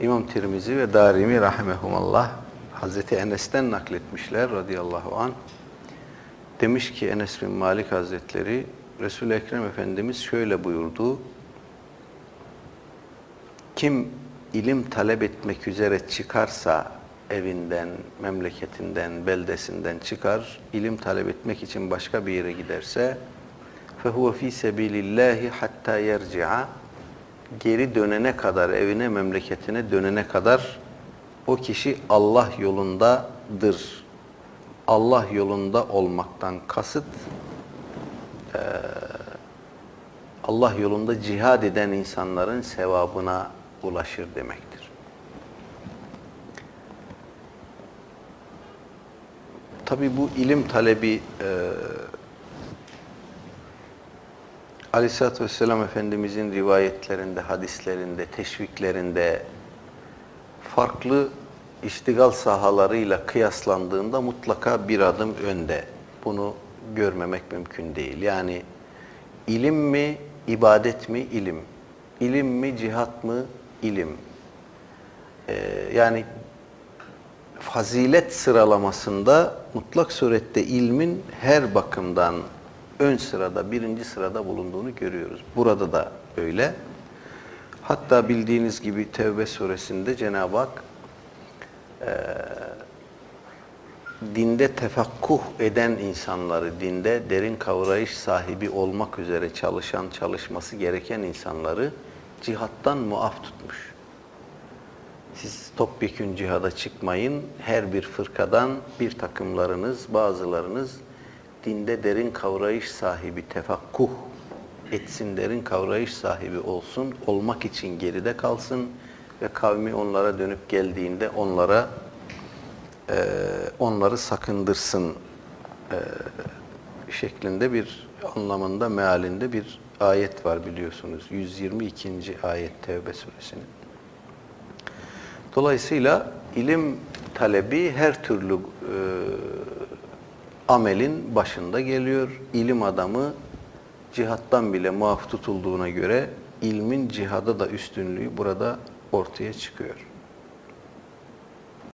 İmam Tirmizi ve Darimi rahimehumallah Hazreti Enes'ten nakletmişler radıyallahu an. Demiş ki Enes bin Malik Hazretleri Resul-i Ekrem Efendimiz şöyle buyurdu. Kim ilim talep etmek üzere çıkarsa evinden, memleketinden, beldesinden çıkar, ilim talep etmek için başka bir yere giderse فَهُوَ ف۪ي سَب۪يلِ اللّٰهِ حَتَّى يَرْجِعَ Geri dönene kadar, evine, memleketine dönene kadar o kişi Allah yolundadır. Allah yolunda olmaktan kasıt eee, Allah yolunda cihad eden insanların sevabına ulaşır demektir. Tabi bu ilim talebi e, Aleyhisselatü Vesselam Efendimizin rivayetlerinde, hadislerinde, teşviklerinde farklı iştigal sahalarıyla kıyaslandığında mutlaka bir adım önde. Bunu görmemek mümkün değil. Yani ilim mi, ibadet mi, ilim. İlim mi, cihat mı, ilim. Ee, yani fazilet sıralamasında mutlak surette ilmin her bakımdan ön sırada, birinci sırada bulunduğunu görüyoruz. Burada da öyle. Hatta bildiğiniz gibi Tevbe suresinde Cenab-ı Hak e, dinde tefakkuh eden insanları, dinde derin kavrayış sahibi olmak üzere çalışan, çalışması gereken insanları cihattan muaf tutmuş. Siz topyekün cihada çıkmayın. Her bir fırkadan bir takımlarınız, bazılarınız dinde derin kavrayış sahibi, tefakkuh etsin, derin kavrayış sahibi olsun, olmak için geride kalsın ve kavmi onlara dönüp geldiğinde onlara e, onları sakındırsın e, şeklinde bir anlamında, mealinde bir ayet var biliyorsunuz. 122. ayet Tevbe suresinin. Dolayısıyla ilim talebi her türlü e, amelin başında geliyor. İlim adamı cihattan bile muaf tutulduğuna göre ilmin cihada da üstünlüğü burada ortaya çıkıyor.